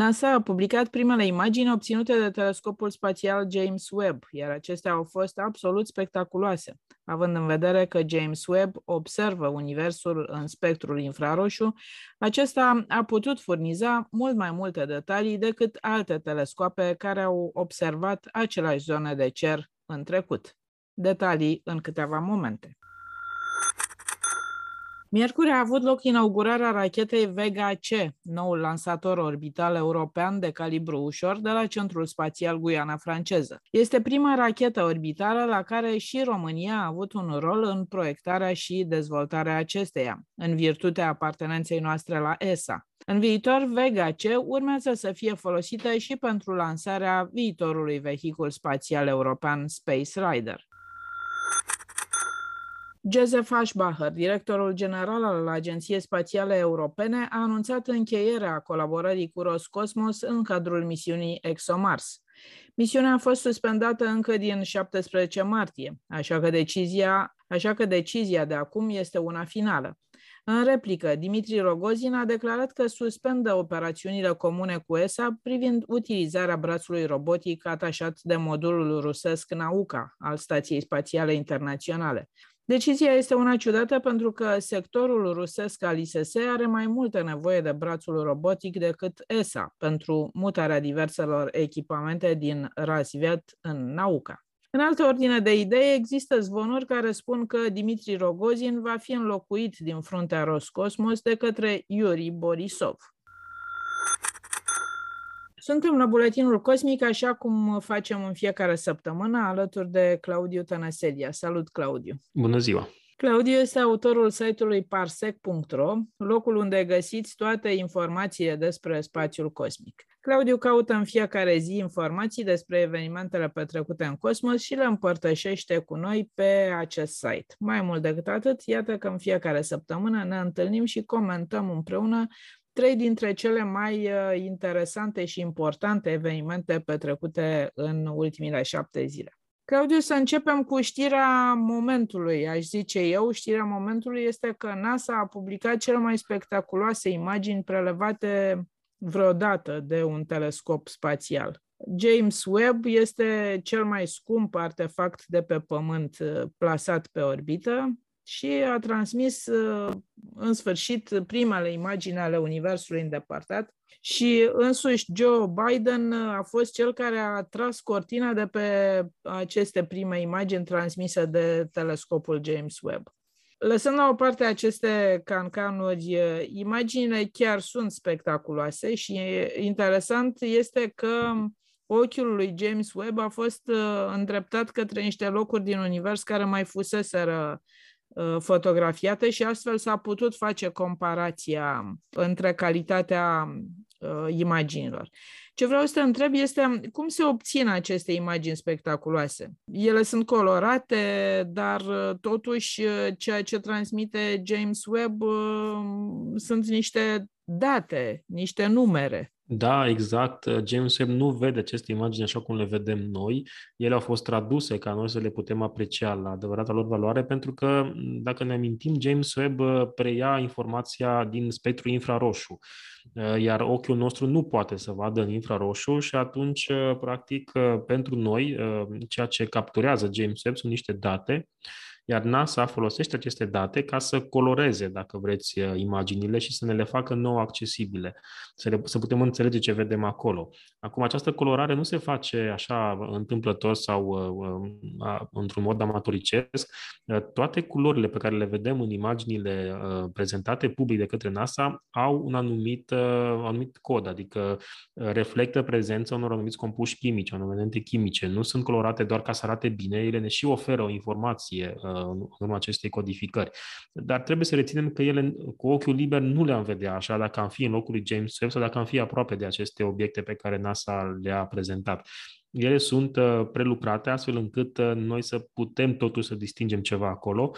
NASA a publicat primele imagini obținute de telescopul spațial James Webb, iar acestea au fost absolut spectaculoase, având în vedere că James Webb observă Universul în spectrul infraroșu, acesta a putut furniza mult mai multe detalii decât alte telescoape care au observat aceleași zone de cer în trecut. Detalii în câteva momente. Miercuri a avut loc inaugurarea rachetei Vega C, noul lansator orbital european de calibru ușor de la Centrul Spațial Guiana franceză. Este prima rachetă orbitală la care și România a avut un rol în proiectarea și dezvoltarea acesteia, în virtutea apartenenței noastre la ESA. În viitor, Vega C urmează să fie folosită și pentru lansarea viitorului vehicul spațial european Space Rider. Joseph Aschbacher, directorul general al Agenției Spațiale Europene, a anunțat încheierea colaborării cu Roscosmos în cadrul misiunii ExoMars. Misiunea a fost suspendată încă din 17 martie, așa că decizia, așa că decizia de acum este una finală. În replică, Dimitri Rogozin a declarat că suspendă operațiunile comune cu ESA privind utilizarea brațului robotic atașat de modulul rusesc Nauka al Stației Spațiale Internaționale. Decizia este una ciudată pentru că sectorul rusesc al ISS are mai multă nevoie de brațul robotic decât ESA pentru mutarea diverselor echipamente din Rasvet în Nauka. În altă ordine de idei, există zvonuri care spun că Dimitri Rogozin va fi înlocuit din fruntea Roscosmos de către Yuri Borisov. Suntem la Buletinul Cosmic, așa cum facem în fiecare săptămână, alături de Claudiu Tănăsedia. Salut, Claudiu! Bună ziua! Claudiu este autorul site-ului parsec.ro, locul unde găsiți toate informațiile despre spațiul cosmic. Claudiu caută în fiecare zi informații despre evenimentele petrecute în cosmos și le împărtășește cu noi pe acest site. Mai mult decât atât, iată că în fiecare săptămână ne întâlnim și comentăm împreună trei dintre cele mai uh, interesante și importante evenimente petrecute în ultimile șapte zile. Claudiu, să începem cu știrea momentului, aș zice eu. Știrea momentului este că NASA a publicat cele mai spectaculoase imagini prelevate vreodată de un telescop spațial. James Webb este cel mai scump artefact de pe Pământ uh, plasat pe orbită și a transmis uh, în sfârșit primele imagini ale Universului îndepărtat și însuși Joe Biden uh, a fost cel care a tras cortina de pe aceste prime imagini transmise de telescopul James Webb. Lăsând la o parte aceste cancanuri, uh, imaginile chiar sunt spectaculoase și interesant este că ochiul lui James Webb a fost îndreptat către niște locuri din univers care mai fuseseră Uh, fotografiate și astfel s-a putut face comparația între calitatea uh, imaginilor. Ce vreau să te întreb este cum se obțin aceste imagini spectaculoase? Ele sunt colorate, dar uh, totuși ceea ce transmite James Webb sunt niște date, niște numere. Da, exact. James Webb nu vede aceste imagini așa cum le vedem noi. Ele au fost traduse ca noi să le putem aprecia la adevărata lor valoare, pentru că, dacă ne amintim, James Webb uh, preia informația din spectru infraroșu, uh, iar ochiul nostru nu poate să vadă în infraroșu și atunci, uh, practic, pentru noi, ceea ce capturează James Webb sunt niște date iar NASA folosește aceste date ca să coloreze, dacă vreți, uh, imaginile și să ne le facă nou accesibile, să, le, să putem înțelege ce vedem acolo. Acum, această colorare nu se face așa întâmplător sau uh, uh, într-un mod amatoricesc. Uh, toate culorile pe care le vedem în imaginile uh, prezentate public de către NASA au un anumit, uh, anumit cod, adică uh, reflectă prezența unor anumiți compuși chimici, unor elemente chimice. Nu sunt colorate doar ca să arate bine, ele ne și oferă o informație uh, în urma acestei codificări. Dar trebuie să reținem că ele cu ochiul liber nu le-am vedea așa dacă am fi în locul lui James Webb sau dacă am fi aproape de aceste obiecte pe care NASA le-a prezentat ele sunt uh, prelucrate astfel încât uh, noi să putem totuși să distingem ceva acolo,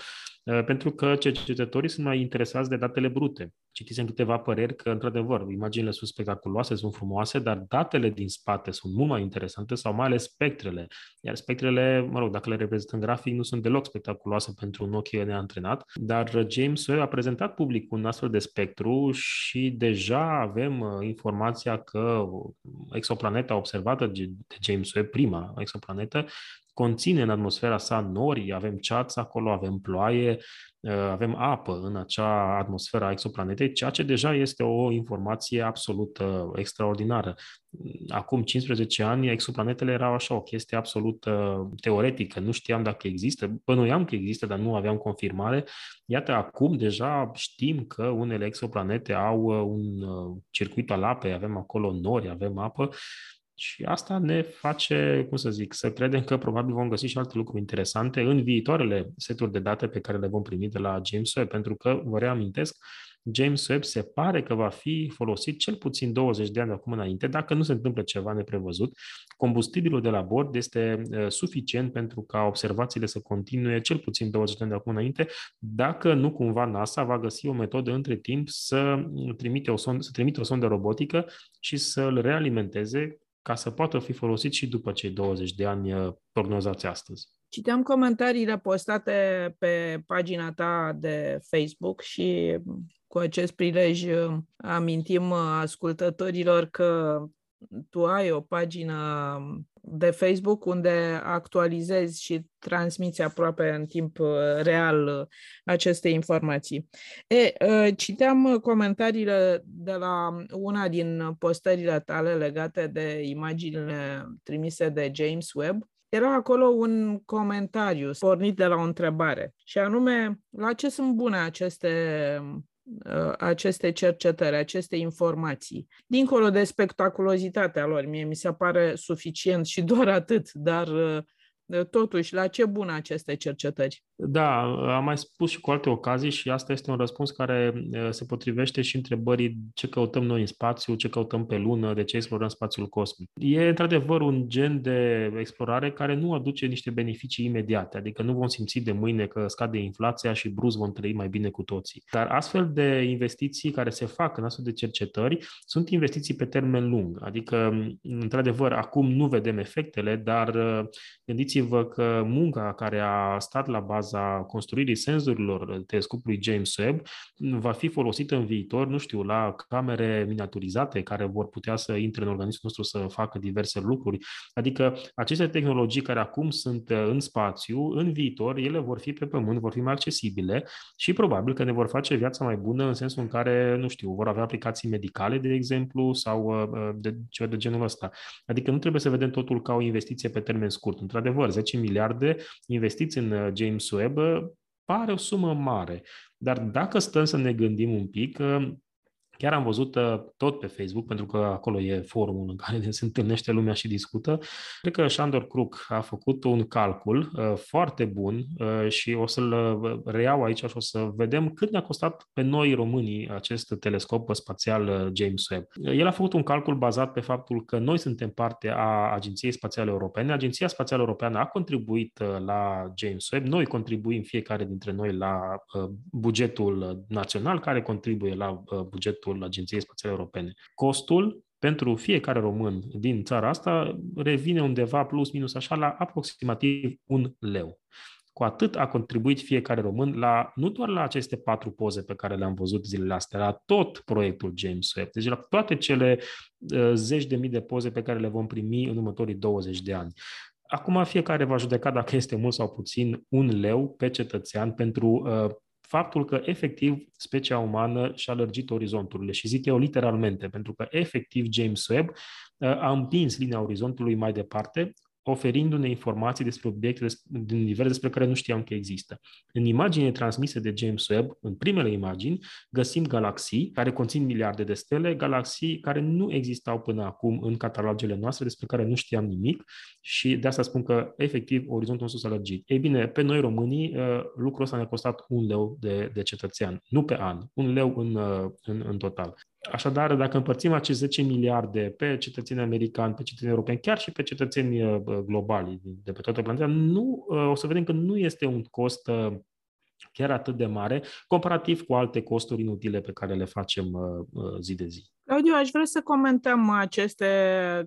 uh, pentru că cercetătorii sunt mai interesați de datele brute. Citisem câteva păreri că, într-adevăr, imaginile sunt spectaculoase, sunt frumoase, dar datele din spate sunt mult mai interesante sau mai ales spectrele. Iar spectrele, mă rog, dacă le reprezentăm grafic, nu sunt deloc spectaculoase pentru un ochi neantrenat, dar James Webb a prezentat public un astfel de spectru și deja avem informația că exoplaneta observată de James Webb, prima exoplanetă, conține în atmosfera sa nori, avem ceață acolo, avem ploaie, uh, avem apă în acea atmosferă a exoplanetei, ceea ce deja este o informație absolut uh, extraordinară. Acum 15 ani, exoplanetele erau așa o chestie absolut uh, teoretică, nu știam dacă există, bănuiam că există, dar nu aveam confirmare. Iată, acum deja știm că unele exoplanete au un circuit al apei, avem acolo nori, avem apă, și asta ne face, cum să zic, să credem că probabil vom găsi și alte lucruri interesante în viitoarele seturi de date pe care le vom primi de la James Webb, pentru că, vă reamintesc, James Webb se pare că va fi folosit cel puțin 20 de ani de acum înainte, dacă nu se întâmplă ceva neprevăzut. Combustibilul de la bord este uh, suficient pentru ca observațiile să continue cel puțin 20 de ani de acum înainte, dacă nu cumva NASA va găsi o metodă între timp să trimite o sondă, să trimite o sondă robotică și să-l realimenteze ca să poată fi folosit și după cei 20 de ani uh, prognozați astăzi. Citeam comentariile postate pe pagina ta de Facebook și cu acest prilej uh, amintim uh, ascultătorilor că tu ai o pagină de Facebook unde actualizezi și transmiți aproape în timp uh, real uh, aceste informații. E, uh, citeam comentariile de la una din postările tale legate de imaginile trimise de James Webb era acolo un comentariu pornit de la o întrebare, și anume, la ce sunt bune aceste Uh, aceste cercetări, aceste informații. Dincolo de spectaculozitatea lor, mie mi se pare suficient și doar atât, dar uh, Totuși, la ce bun aceste cercetări? Da, am mai spus și cu alte ocazii și asta este un răspuns care se potrivește și întrebării ce căutăm noi în spațiu, ce căutăm pe lună, de ce explorăm spațiul cosmic. E într-adevăr un gen de explorare care nu aduce niște beneficii imediate, adică nu vom simți de mâine că scade inflația și brusc vom trăi mai bine cu toții. Dar astfel de investiții care se fac în astfel de cercetări sunt investiții pe termen lung, adică într-adevăr acum nu vedem efectele, dar gândiți gândiți-vă că munca care a stat la baza construirii senzorilor telescopului James Webb va fi folosită în viitor, nu știu, la camere miniaturizate care vor putea să intre în organismul nostru să facă diverse lucruri. Adică aceste tehnologii care acum sunt în spațiu, în viitor, ele vor fi pe pământ, vor fi mai accesibile și probabil că ne vor face viața mai bună în sensul în care, nu știu, vor avea aplicații medicale, de exemplu, sau uh, de ceva de genul ăsta. Adică nu trebuie să vedem totul ca o investiție pe termen scurt. Într-adevăr, 10 miliarde investiți în uh, James Webb uh, pare o sumă mare. Dar dacă stăm să ne gândim un pic, uh, Chiar am văzut uh, tot pe Facebook, pentru că acolo e forumul în care se întâlnește lumea și discută. Cred că Shandor Kruk a făcut un calcul uh, foarte bun uh, și o să-l reiau aici și o să vedem cât ne-a costat pe noi românii acest telescop spațial James Webb. El a făcut un calcul bazat pe faptul că noi suntem parte a Agenției Spațiale Europene. Agenția Spațială Europeană a contribuit la James Webb. Noi contribuim fiecare dintre noi la bugetul național, care contribuie la bugetul bugetul Agenției Spațiale Europene. Costul pentru fiecare român din țara asta revine undeva plus minus așa la aproximativ un leu. Cu atât a contribuit fiecare român la, nu doar la aceste patru poze pe care le-am văzut zilele astea, la tot proiectul James Webb, deci la toate cele uh, zeci de mii de poze pe care le vom primi în următorii 20 de ani. Acum fiecare va judeca dacă este mult sau puțin un leu pe cetățean pentru uh, faptul că efectiv specia umană și-a lărgit orizonturile. Și zic eu literalmente, pentru că efectiv James Webb uh, a împins linia orizontului mai departe, oferindu-ne informații despre obiecte din univers despre care nu știam că există. În imaginile transmise de James Webb, în primele imagini, găsim galaxii care conțin miliarde de stele, galaxii care nu existau până acum în catalogele noastre, despre care nu știam nimic și de asta spun că, efectiv, orizontul nostru s-a lărgit. Ei bine, pe noi românii, uh, lucrul ăsta ne-a costat un leu de, de cetățean, nu pe an, un leu în, uh, în, în total. Așadar, dacă împărțim acești 10 miliarde pe cetățeni americani, pe cetățeni europeni, chiar și pe cetățeni uh, globali de pe toată planeta, nu, uh, o să vedem că nu este un cost uh, chiar atât de mare, comparativ cu alte costuri inutile pe care le facem zi de zi. Claudiu, aș vrea să comentăm aceste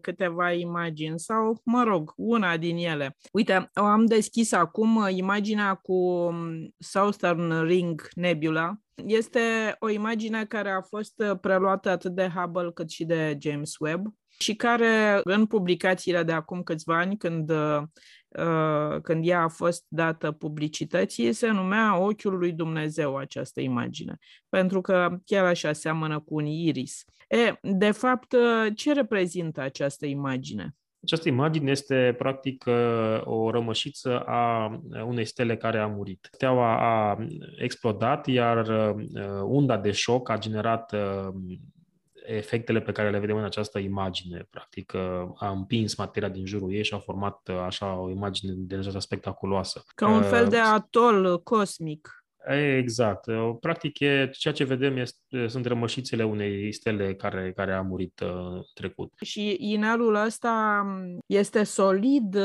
câteva imagini sau, mă rog, una din ele. Uite, am deschis acum imaginea cu um, Southern Ring Nebula. Este o imagine care a fost preluată atât de Hubble cât și de James Webb și care în publicațiile de acum câțiva ani, când, uh, când ea a fost dată publicității, se numea Ochiul lui Dumnezeu această imagine, pentru că chiar așa seamănă cu un iris. E, de fapt, uh, ce reprezintă această imagine? Această imagine este practic uh, o rămășiță a unei stele care a murit. Steaua a explodat, iar unda de șoc a generat efectele pe care le vedem în această imagine. Practic, a împins materia din jurul ei și a format așa o imagine de deja spectaculoasă. Ca un fel de atol cosmic. Exact. Practic, e, ceea ce vedem este, sunt rămășițele unei stele care, care a murit uh, trecut. Și inelul ăsta este solid?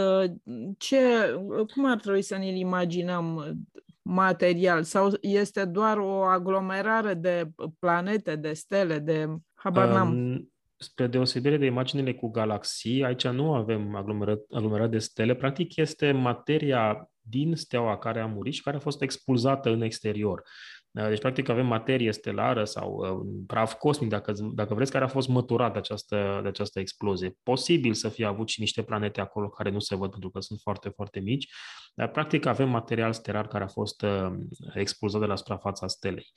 Ce, cum ar trebui să ne-l imaginăm material? Sau este doar o aglomerare de planete, de stele, de Habar n-am. Spre deosebire de imaginele cu galaxii, aici nu avem aglomerat, aglomerat de stele, practic este materia din steaua care a murit și care a fost expulzată în exterior. Deci, practic, avem materie stelară sau uh, praf cosmic, dacă, dacă vreți, care a fost măturat de această, de această explozie. Posibil să fie avut și niște planete acolo care nu se văd pentru că sunt foarte, foarte mici, dar, practic, avem material stelar care a fost uh, expulzat de la suprafața stelei.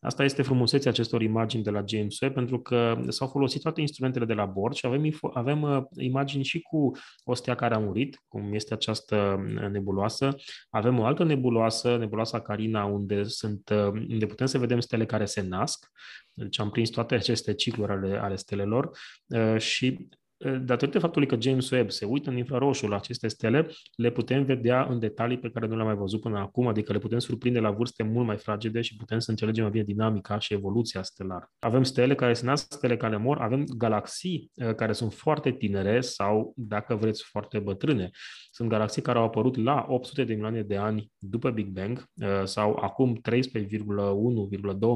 Asta este frumusețea acestor imagini de la James Webb, pentru că s-au folosit toate instrumentele de la bord și avem, avem uh, imagini și cu o stea care a murit, cum este această uh, nebuloasă. Avem o altă nebuloasă, nebuloasa Carina, unde, sunt, uh, unde putem să vedem stele care se nasc. Deci am prins toate aceste cicluri ale, ale stelelor și datorită faptului că James Webb se uită în infraroșu la aceste stele, le putem vedea în detalii pe care nu le-am mai văzut până acum, adică le putem surprinde la vârste mult mai fragede și putem să înțelegem mai bine dinamica și evoluția stelară. Avem stele care se nasc, stele care mor, avem galaxii uh, care sunt foarte tinere sau, dacă vreți, foarte bătrâne. Sunt galaxii care au apărut la 800 de milioane de ani după Big Bang uh, sau acum 13,1,2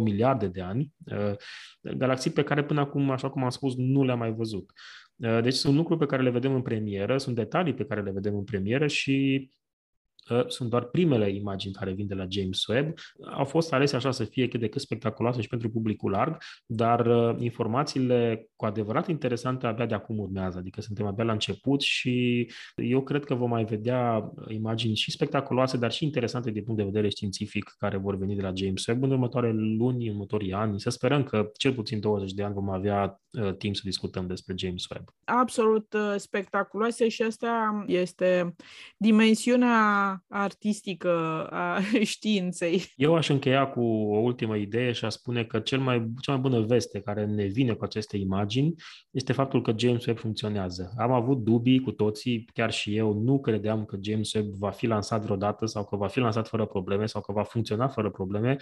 miliarde de ani, uh, galaxii pe care până acum, așa cum am spus, nu le-am mai văzut. Uh, deci sunt lucruri pe care le vedem în premieră, sunt detalii pe care le vedem în premieră și sunt doar primele imagini care vin de la James Webb. Au fost alese așa să fie cât de cât spectaculoase și pentru publicul larg, dar uh, informațiile cu adevărat interesante abia de acum urmează, adică suntem abia la început și eu cred că vom mai vedea imagini și spectaculoase, dar și interesante din punct de vedere științific care vor veni de la James Webb în următoarele luni, în următorii ani. Să sperăm că cel puțin 20 de ani vom avea uh, timp să discutăm despre James Webb. Absolut uh, spectaculoase și asta este dimensiunea artistică a științei. Eu aș încheia cu o ultimă idee și aș spune că cel mai, cea mai bună veste care ne vine cu aceste imagini este faptul că James Webb funcționează. Am avut dubii cu toții, chiar și eu nu credeam că James Webb va fi lansat vreodată sau că va fi lansat fără probleme sau că va funcționa fără probleme.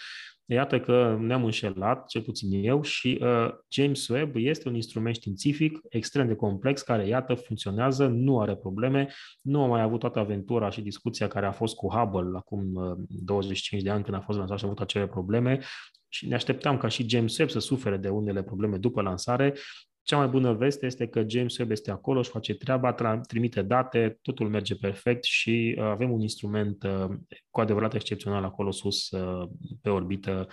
Iată că ne-am înșelat, cel puțin eu, și uh, James Webb este un instrument științific extrem de complex care, iată, funcționează, nu are probleme, nu a mai avut toată aventura și discuția care a fost cu Hubble acum 25 uh, de ani când a fost lansat și a avut acele probleme și ne așteptam ca și James Webb să sufere de unele probleme după lansare. Cea mai bună veste este că James Webb este acolo, și face treaba, trimite date, totul merge perfect și uh, avem un instrument uh, cu adevărat excepțional acolo sus pe orbită,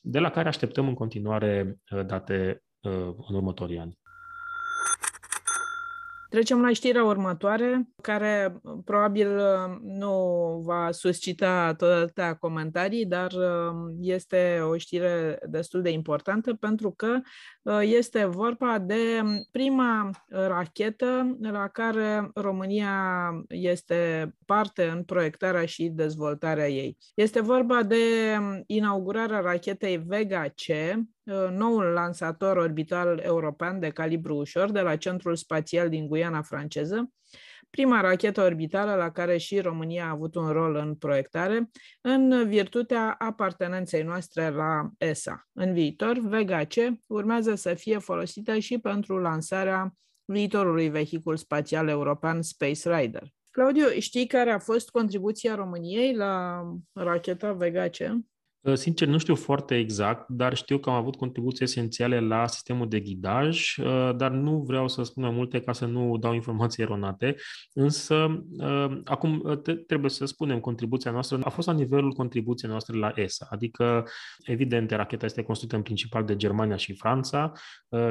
de la care așteptăm în continuare date în următorii ani. Trecem la știrea următoare, care probabil nu va suscita tot atâtea comentarii, dar este o știre destul de importantă pentru că este vorba de prima rachetă la care România este parte în proiectarea și dezvoltarea ei. Este vorba de inaugurarea rachetei Vega C, noul lansator orbital european de calibru ușor de la Centrul Spațial din Guiana franceză, prima rachetă orbitală la care și România a avut un rol în proiectare, în virtutea apartenenței noastre la ESA. În viitor, Vega C urmează să fie folosită și pentru lansarea viitorului vehicul spațial european Space Rider. Claudiu, știi care a fost contribuția României la racheta Vega C? Ă, sincer, nu știu foarte exact, dar știu că am avut contribuții esențiale la sistemul de ghidaj, ă, dar nu vreau să spun mai multe ca să nu dau informații eronate. Însă, ă, acum trebuie să spunem, contribuția noastră a fost la nivelul contribuției noastre la ESA, adică, evident, racheta este construită în principal de Germania și Franța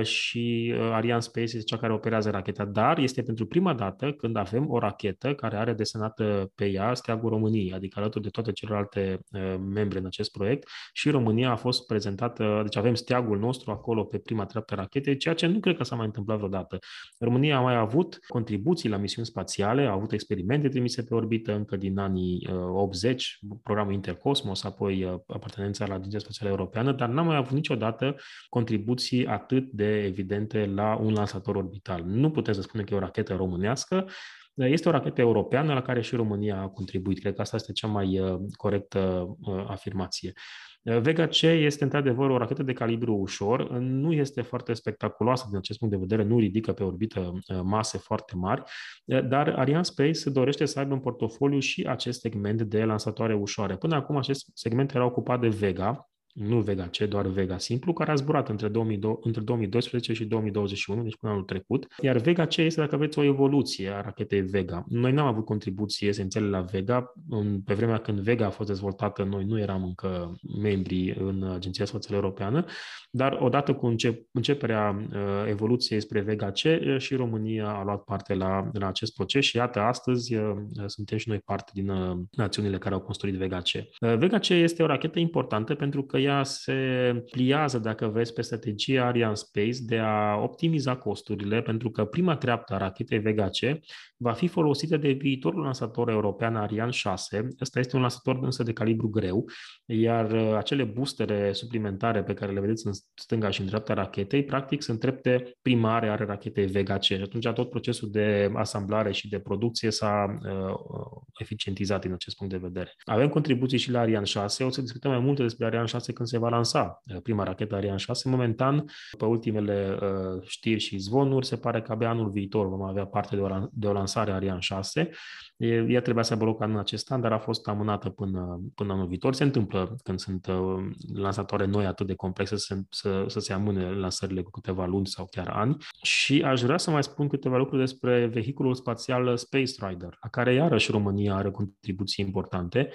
și Ariane Space este cea care operează racheta, dar este pentru prima dată când avem o rachetă care are desenată pe ea steagul României, adică alături de toate celelalte membre în acest proiect și România a fost prezentată, deci avem steagul nostru acolo pe prima treaptă rachetei, ceea ce nu cred că s-a mai întâmplat vreodată. România a mai avut contribuții la misiuni spațiale, a avut experimente trimise pe orbită încă din anii 80, uh, programul Intercosmos, apoi uh, apartenența la Agenția Spațială Europeană, dar n-a mai avut niciodată contribuții atât de evidente la un lansator orbital. Nu putem să spunem că e o rachetă românească, este o rachetă europeană la care și România a contribuit. Cred că asta este cea mai uh, corectă uh, afirmație. Uh, Vega C este într-adevăr o rachetă de calibru ușor, nu este foarte spectaculoasă din acest punct de vedere, nu ridică pe orbită mase foarte mari, dar Ariane Space dorește să aibă în portofoliu și acest segment de lansatoare ușoare. Până acum acest segment era ocupat de Vega, nu Vega C, doar Vega simplu, care a zburat între, 2002, între 2012 și 2021, deci până anul trecut. Iar Vega C este, dacă vreți, o evoluție a rachetei Vega. Noi n-am avut contribuții esențiale la Vega. Pe vremea când Vega a fost dezvoltată, noi nu eram încă membri în Agenția Spațială Europeană, dar odată cu încep, începerea uh, evoluției spre Vega C, uh, și România a luat parte la, la acest proces și iată, astăzi uh, suntem și noi parte din națiunile care au construit Vega C. Vega C este o rachetă importantă pentru că ea se pliază, dacă vreți, pe strategia Ariane Space de a optimiza costurile, pentru că prima treaptă a rachetei Vega C va fi folosită de viitorul lansator european Ariane 6. Ăsta este un lansator însă de calibru greu, iar uh, acele boostere suplimentare pe care le vedeți în stânga și în dreapta rachetei, practic sunt trepte primare ale rachetei Vega C. Și atunci tot procesul de asamblare și de producție s-a uh, eficientizat din acest punct de vedere. Avem contribuții și la Ariane 6, o să discutăm mai multe despre Ariane 6 când se va lansa uh, prima rachetă Ariane 6. Momentan, pe ultimele uh, știri și zvonuri, se pare că abia anul viitor vom avea parte de o, de o lansare Ariane 6. Ea trebuia să aibă loc în acest an, dar a fost amânată până, până anul viitor. Se întâmplă când sunt uh, lansatoare noi atât de complexe să, să, să se amâne lansările cu câteva luni sau chiar ani. Și aș vrea să mai spun câteva lucruri despre vehiculul spațial Space Rider, la care iarăși România are contribuții importante.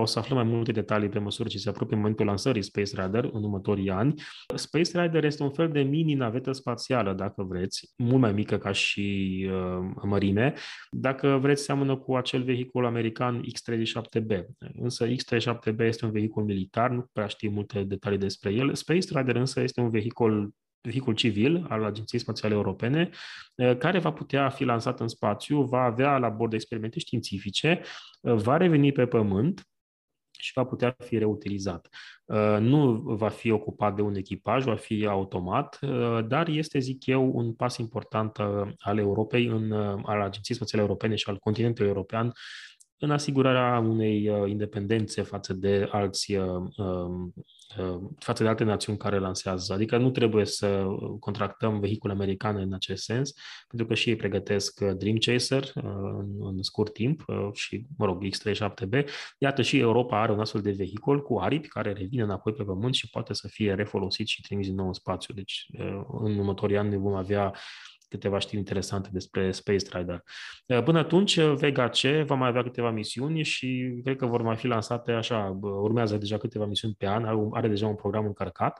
O să aflăm mai multe detalii pe măsură ce se apropie momentul lansării Space Rider în următorii ani. Space Rider este un fel de mini-navetă spațială, dacă vreți, mult mai mică ca și uh, mărime. Dacă vreți, seamănă cu acel vehicul american X-37B. Însă X-37B este un vehicul militar, nu prea știu multe detalii despre el. Space Rider însă este un vehicul vehicul civil al Agenției Spațiale Europene, uh, care va putea fi lansat în spațiu, va avea la bord experimente științifice, uh, va reveni pe Pământ și va putea fi reutilizat. Uh, nu va fi ocupat de un echipaj, va fi automat, uh, dar este, zic eu, un pas important uh, al Europei, în, al Agenției Spațiale Europene și al continentului european în asigurarea unei independențe față de alți um, Uh, față de alte națiuni care lansează. Adică nu trebuie să contractăm vehicule americane în acest sens, pentru că și ei pregătesc uh, Dream Chaser uh, în, în scurt timp și, mă rog, X-37B. Iată și Europa are un astfel de vehicul cu aripi care revine înapoi pe pământ și poate să fie refolosit și trimis din nou în spațiu. Deci în următorii ani vom avea câteva știri interesante despre Space Rider. Uh, până atunci, uh, Vega C va mai avea câteva misiuni și cred că vor mai fi lansate așa, urmează deja câteva misiuni pe an, are deja un program încărcat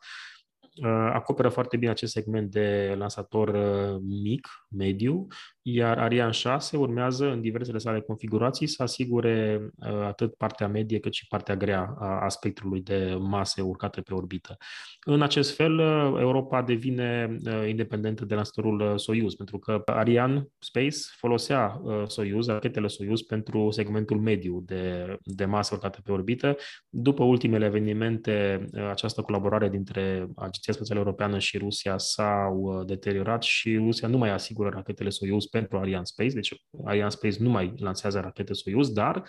acoperă foarte bine acest segment de lansator mic, mediu, iar Ariane 6 urmează în diversele sale configurații să asigure atât partea medie cât și partea grea a spectrului de mase urcate pe orbită. În acest fel, Europa devine independentă de lansatorul Soyuz, pentru că Ariane Space folosea Soyuz, rachetele Soyuz, pentru segmentul mediu de, de masă urcate pe orbită. După ultimele evenimente, această colaborare dintre Agenția Spațială Europeană și Rusia s-au deteriorat și Rusia nu mai asigură rachetele Soyuz pentru Ariane Space, deci Ariane Space nu mai lansează rachete Soyuz, dar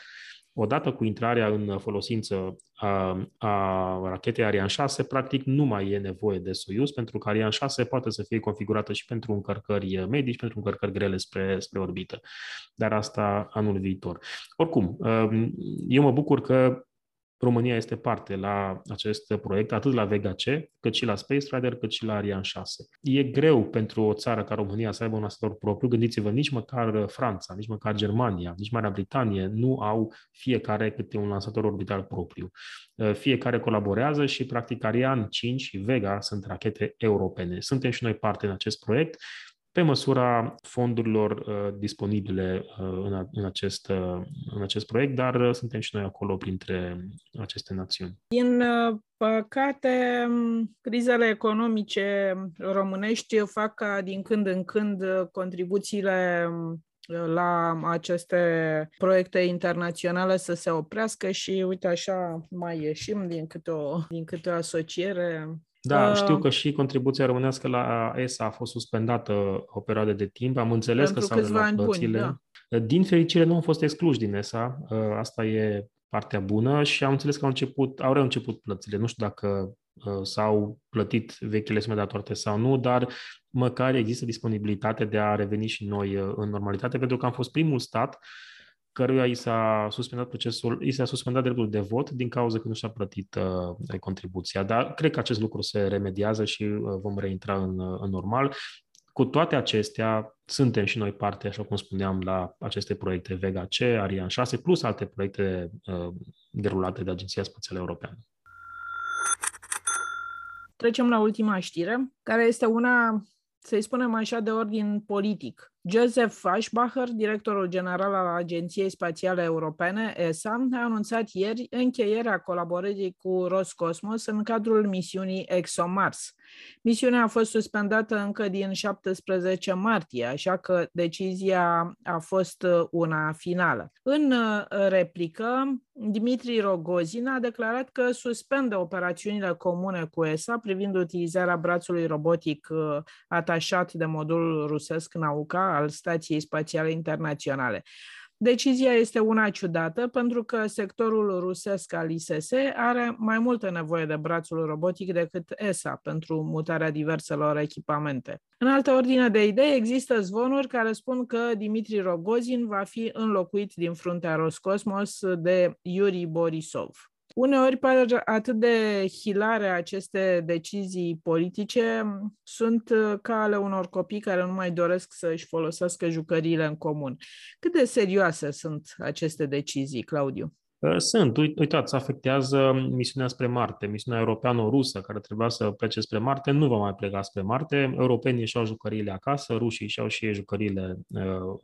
odată cu intrarea în folosință a, a rachetei Ariane 6, practic nu mai e nevoie de Soyuz, pentru că Ariane 6 poate să fie configurată și pentru încărcări medici, pentru încărcări grele spre, spre orbită. Dar asta anul viitor. Oricum, eu mă bucur că România este parte la acest proiect, atât la Vega C, cât și la Space Rider, cât și la Ariane 6. E greu pentru o țară ca România să aibă un lansator propriu. Gândiți-vă, nici măcar Franța, nici măcar Germania, nici Marea Britanie nu au fiecare câte un lansator orbital propriu. Fiecare colaborează și, practic, Ariane 5 și Vega sunt rachete europene. Suntem și noi parte în acest proiect pe măsura fondurilor uh, disponibile uh, în, în, acest, uh, în acest proiect, dar uh, suntem și noi acolo printre aceste națiuni. Din uh, păcate, crizele economice românești fac ca din când în când contribuțiile la aceste proiecte internaționale să se oprească și uite așa mai ieșim din câte o, din câte o asociere da, uh, știu că și contribuția românească la ESA a fost suspendată o perioadă de timp. Am înțeles că s-au reluat plățile. Buni, da. Din fericire nu au fost excluși din ESA. Uh, asta e partea bună și am înțeles că au început, au reînceput plățile. Nu știu dacă uh, s-au plătit vechile sume datorate sau nu, dar măcar există disponibilitate de a reveni și noi uh, în normalitate, pentru că am fost primul stat uh, căruia i s-a suspendat procesul, i s-a suspendat dreptul de vot din cauza că nu și-a plătit uh, contribuția. Dar cred că acest lucru se remediază și uh, vom reintra în, uh, în normal. Cu toate acestea, suntem și noi parte, așa cum spuneam, la aceste proiecte Vega C, Ariane 6, plus alte proiecte uh, derulate de Agenția Spațială Europeană. Trecem la ultima știre, care este una, să-i spunem așa, de ordin politic. Joseph Faschbacher, directorul general al Agenției Spațiale Europene, ESA, a anunțat ieri încheierea colaborării cu Roscosmos în cadrul misiunii ExoMars. Misiunea a fost suspendată încă din 17 martie, așa că decizia a fost una finală. În replică, Dimitri Rogozin a declarat că suspendă operațiunile comune cu ESA privind utilizarea brațului robotic atașat de modulul rusesc Nauka al Stației Spațiale Internaționale. Decizia este una ciudată pentru că sectorul rusesc al ISS are mai multă nevoie de brațul robotic decât ESA pentru mutarea diverselor echipamente. În altă ordine de idei, există zvonuri care spun că Dimitri Rogozin va fi înlocuit din fruntea Roscosmos de Yuri Borisov. Uneori pare atât de hilare aceste decizii politice, sunt uh, ca ale unor copii care nu mai doresc să își folosească jucăriile în comun. Cât de serioase sunt aceste decizii, Claudiu? Uh, sunt. Uitați, afectează misiunea spre Marte. Misiunea europeană-rusă, care trebuia să plece spre Marte, nu va mai pleca spre Marte. Europenii își au jucăriile acasă, rușii își au și ei jucăriile uh,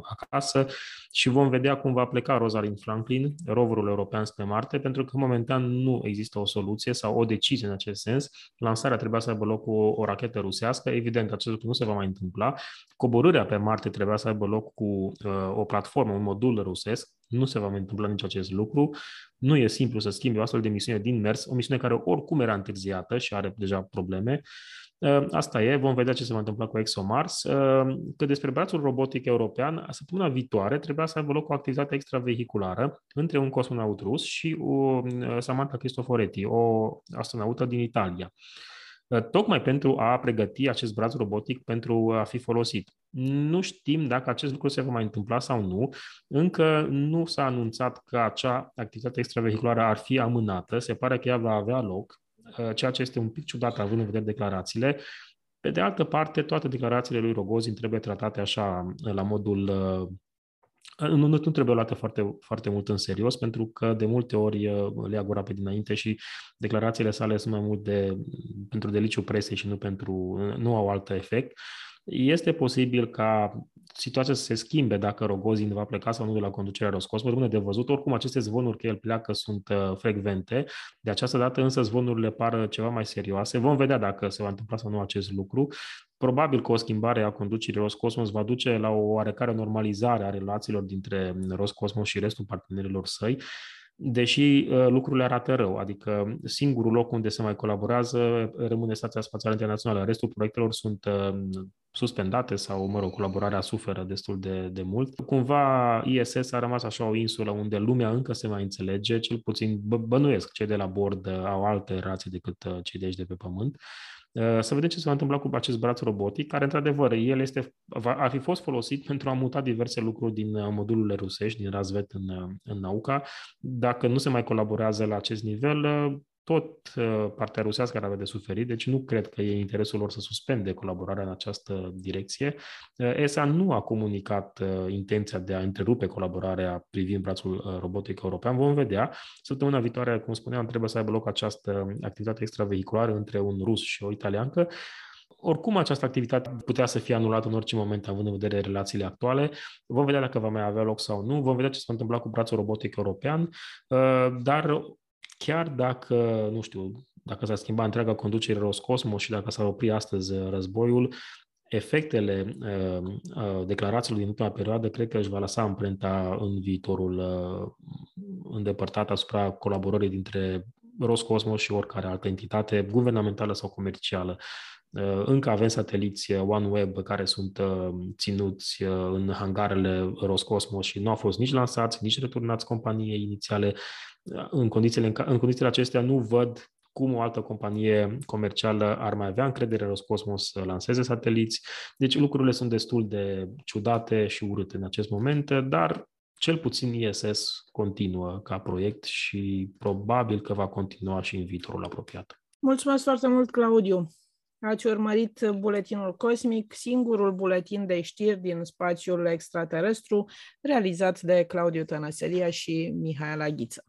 acasă și vom vedea cum va pleca Rosalind Franklin, roverul european spre Marte, pentru că momentan nu există o soluție sau o decizie în acest sens. Lansarea trebuia să aibă loc cu o, o rachetă rusească. Evident, acest lucru nu se va mai întâmpla. Coborârea pe Marte trebuia să aibă loc cu uh, o platformă, un modul rusesc. Nu se va mai întâmpla nici acest lucru. Nu e simplu să schimbi o astfel de misiune din mers, o misiune care oricum era întârziată și are deja probleme. Uh, asta e, vom vedea ce se va întâmpla cu ExoMars. Uh, că despre brațul robotic european, săptămâna viitoare trebuia să aibă loc o activitate extravehiculară între un cosmonaut rus și o uh, Samantha Cristoforetti, o astronaută din Italia tocmai pentru a pregăti acest braț robotic pentru a fi folosit. Nu știm dacă acest lucru se va mai întâmpla sau nu. Încă nu s-a anunțat că acea activitate extravehiculară ar fi amânată. Se pare că ea va avea loc, uh, ceea ce este un pic ciudat având în vedere declarațiile. Pe de altă parte, toate declarațiile lui Rogozin trebuie tratate așa, la modul uh, nu, nu trebuie luate foarte, foarte mult în serios, pentru că de multe ori le ia gura pe dinainte și declarațiile sale sunt mai mult de, pentru deliciu presei și nu, pentru, nu au alt efect. Este posibil ca situația să se schimbe dacă Rogozin va pleca sau nu de la conducerea Roscosmos, rămâne de văzut. Oricum, aceste zvonuri că el pleacă sunt uh, frecvente. De această dată însă zvonurile par ceva mai serioase. Vom vedea dacă se va întâmpla sau nu acest lucru. Probabil că o schimbare a conducerii Roscosmos va duce la o oarecare normalizare a relațiilor dintre Roscosmos și restul partenerilor săi deși uh, lucrurile arată rău, adică singurul loc unde se mai colaborează rămâne Stația Spațială Internațională. Restul proiectelor sunt uh, suspendate sau, mă rog, colaborarea suferă destul de, de mult. Cumva ISS a rămas așa o insulă unde lumea încă se mai înțelege, cel puțin bănuiesc cei de la bord uh, au alte relații decât cei de aici de pe pământ. Să vedem ce se va întâmpla cu acest braț robotic, care, într-adevăr, el este, va, ar fi fost folosit pentru a muta diverse lucruri din uh, modulurile rusești, din Razvet în, uh, în Nauca. Dacă nu se mai colaborează la acest nivel, uh, tot uh, partea rusească ar avea de suferit, deci nu cred că e interesul lor să suspende colaborarea în această direcție. Uh, ESA nu a comunicat uh, intenția de a întrerupe colaborarea privind brațul robotic european. Vom vedea. Săptămâna viitoare, cum spuneam, trebuie să aibă loc această activitate extravehiculară între un rus și o italiancă oricum această activitate putea să fie anulată în orice moment, având în vedere relațiile actuale. Vom vedea dacă va mai avea loc sau nu. Vom vedea ce se va întâmpla cu brațul robotic european, dar chiar dacă, nu știu, dacă s-ar schimba întreaga conducere Roscosmos și dacă s-ar opri astăzi uh, războiul, efectele uh, uh, declarațiilor din ultima perioadă cred că își va lăsa amprenta în viitorul uh, îndepărtat asupra colaborării dintre Roscosmos și oricare altă entitate guvernamentală sau comercială. Uh, încă avem sateliți uh, OneWeb care sunt ținuți în hangarele Roscosmos și nu au fost nici lansați, nici returnați companiei inițiale în condițiile, în condițiile acestea nu văd cum o altă companie comercială ar mai avea încredere Roscosmos să lanseze sateliți. Deci lucrurile sunt destul de ciudate și urâte în acest moment, dar cel puțin ISS continuă ca proiect și probabil că va continua și în viitorul apropiat. Mulțumesc foarte mult, Claudiu! Ați urmărit buletinul cosmic, singurul buletin de știri din spațiul extraterestru, realizat de Claudiu Tănăselia și Mihaela Ghiță.